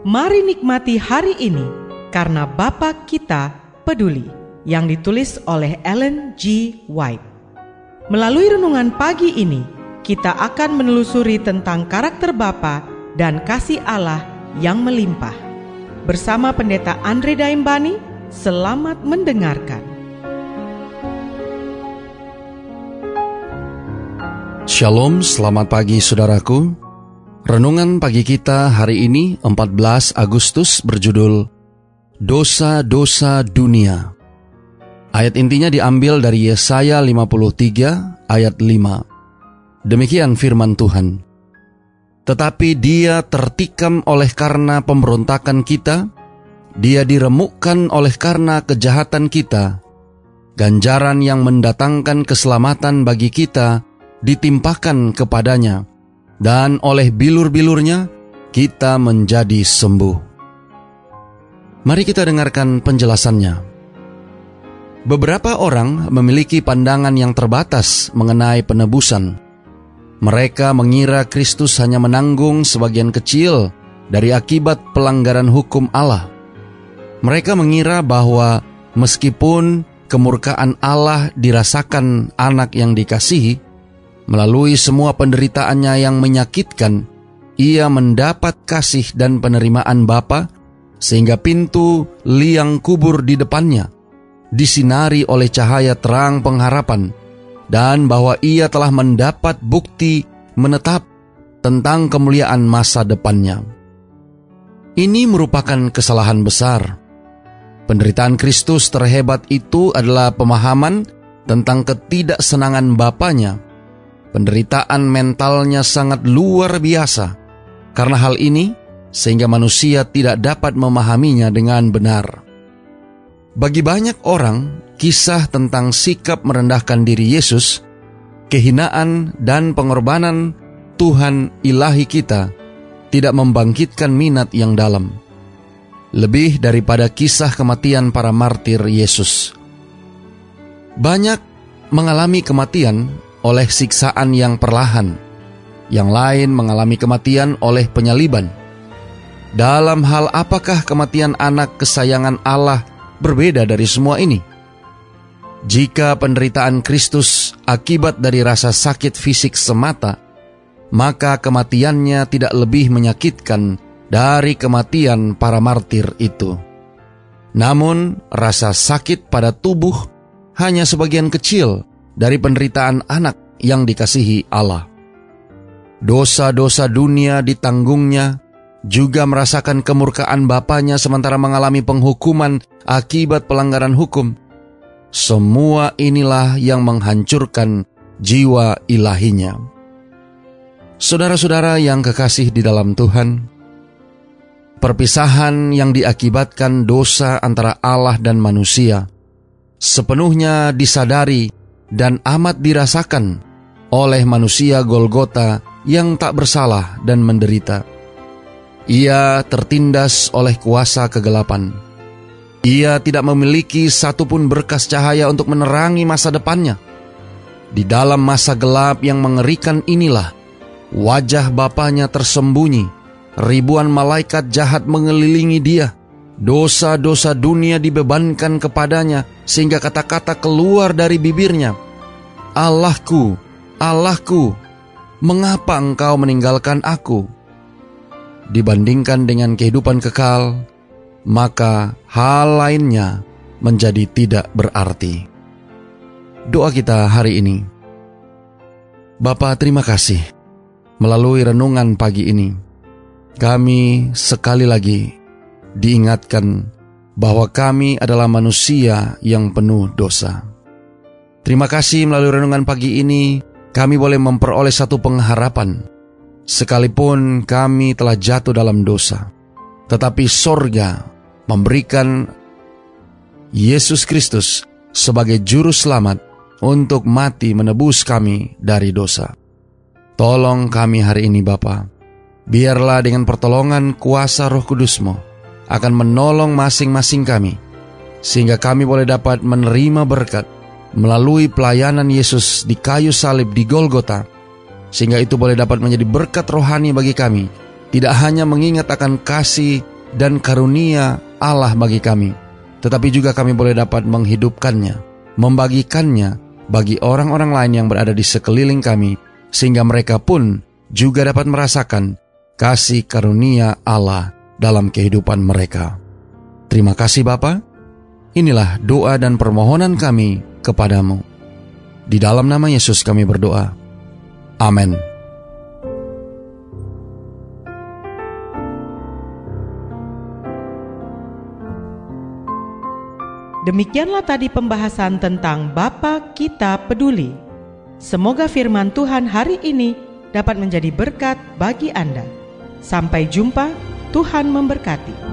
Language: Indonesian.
Mari nikmati hari ini karena Bapa kita peduli yang ditulis oleh Ellen G. White. Melalui renungan pagi ini, kita akan menelusuri tentang karakter Bapa dan kasih Allah yang melimpah. Bersama Pendeta Andre Daimbani, selamat mendengarkan. Shalom, selamat pagi saudaraku. Renungan pagi kita hari ini 14 Agustus berjudul Dosa-dosa dunia. Ayat intinya diambil dari Yesaya 53 ayat 5. Demikian firman Tuhan. Tetapi dia tertikam oleh karena pemberontakan kita, dia diremukkan oleh karena kejahatan kita. Ganjaran yang mendatangkan keselamatan bagi kita ditimpakan kepadanya dan oleh bilur-bilurnya kita menjadi sembuh. Mari kita dengarkan penjelasannya. Beberapa orang memiliki pandangan yang terbatas mengenai penebusan. Mereka mengira Kristus hanya menanggung sebagian kecil dari akibat pelanggaran hukum Allah. Mereka mengira bahwa meskipun kemurkaan Allah dirasakan anak yang dikasihi, Melalui semua penderitaannya yang menyakitkan, ia mendapat kasih dan penerimaan Bapa, sehingga pintu liang kubur di depannya disinari oleh cahaya terang pengharapan, dan bahwa ia telah mendapat bukti menetap tentang kemuliaan masa depannya. Ini merupakan kesalahan besar. Penderitaan Kristus terhebat itu adalah pemahaman tentang ketidaksenangan Bapaknya Penderitaan mentalnya sangat luar biasa. Karena hal ini, sehingga manusia tidak dapat memahaminya dengan benar. Bagi banyak orang, kisah tentang sikap merendahkan diri Yesus, kehinaan dan pengorbanan Tuhan ilahi kita tidak membangkitkan minat yang dalam. Lebih daripada kisah kematian para martir Yesus. Banyak mengalami kematian oleh siksaan yang perlahan, yang lain mengalami kematian oleh penyaliban. Dalam hal apakah kematian anak kesayangan Allah berbeda dari semua ini? Jika penderitaan Kristus akibat dari rasa sakit fisik semata, maka kematiannya tidak lebih menyakitkan dari kematian para martir itu. Namun, rasa sakit pada tubuh hanya sebagian kecil dari penderitaan anak yang dikasihi Allah. Dosa-dosa dunia ditanggungnya, juga merasakan kemurkaan bapaknya sementara mengalami penghukuman akibat pelanggaran hukum. Semua inilah yang menghancurkan jiwa ilahinya. Saudara-saudara yang kekasih di dalam Tuhan, perpisahan yang diakibatkan dosa antara Allah dan manusia sepenuhnya disadari dan amat dirasakan oleh manusia Golgota yang tak bersalah dan menderita. Ia tertindas oleh kuasa kegelapan. Ia tidak memiliki satupun berkas cahaya untuk menerangi masa depannya. Di dalam masa gelap yang mengerikan inilah, wajah Bapaknya tersembunyi, ribuan malaikat jahat mengelilingi dia, Dosa-dosa dunia dibebankan kepadanya sehingga kata-kata keluar dari bibirnya. Allahku, Allahku, mengapa engkau meninggalkan aku? Dibandingkan dengan kehidupan kekal, maka hal lainnya menjadi tidak berarti. Doa kita hari ini. Bapa terima kasih melalui renungan pagi ini. Kami sekali lagi diingatkan bahwa kami adalah manusia yang penuh dosa. Terima kasih melalui renungan pagi ini, kami boleh memperoleh satu pengharapan. Sekalipun kami telah jatuh dalam dosa, tetapi sorga memberikan Yesus Kristus sebagai juru selamat untuk mati menebus kami dari dosa. Tolong kami hari ini Bapa, biarlah dengan pertolongan kuasa roh kudusmu, akan menolong masing-masing kami, sehingga kami boleh dapat menerima berkat melalui pelayanan Yesus di kayu salib di Golgota, sehingga itu boleh dapat menjadi berkat rohani bagi kami, tidak hanya mengingat akan kasih dan karunia Allah bagi kami, tetapi juga kami boleh dapat menghidupkannya, membagikannya bagi orang-orang lain yang berada di sekeliling kami, sehingga mereka pun juga dapat merasakan kasih karunia Allah dalam kehidupan mereka. Terima kasih Bapa. Inilah doa dan permohonan kami kepadamu. Di dalam nama Yesus kami berdoa. Amin. Demikianlah tadi pembahasan tentang Bapa Kita Peduli. Semoga firman Tuhan hari ini dapat menjadi berkat bagi Anda. Sampai jumpa, Tuhan memberkati.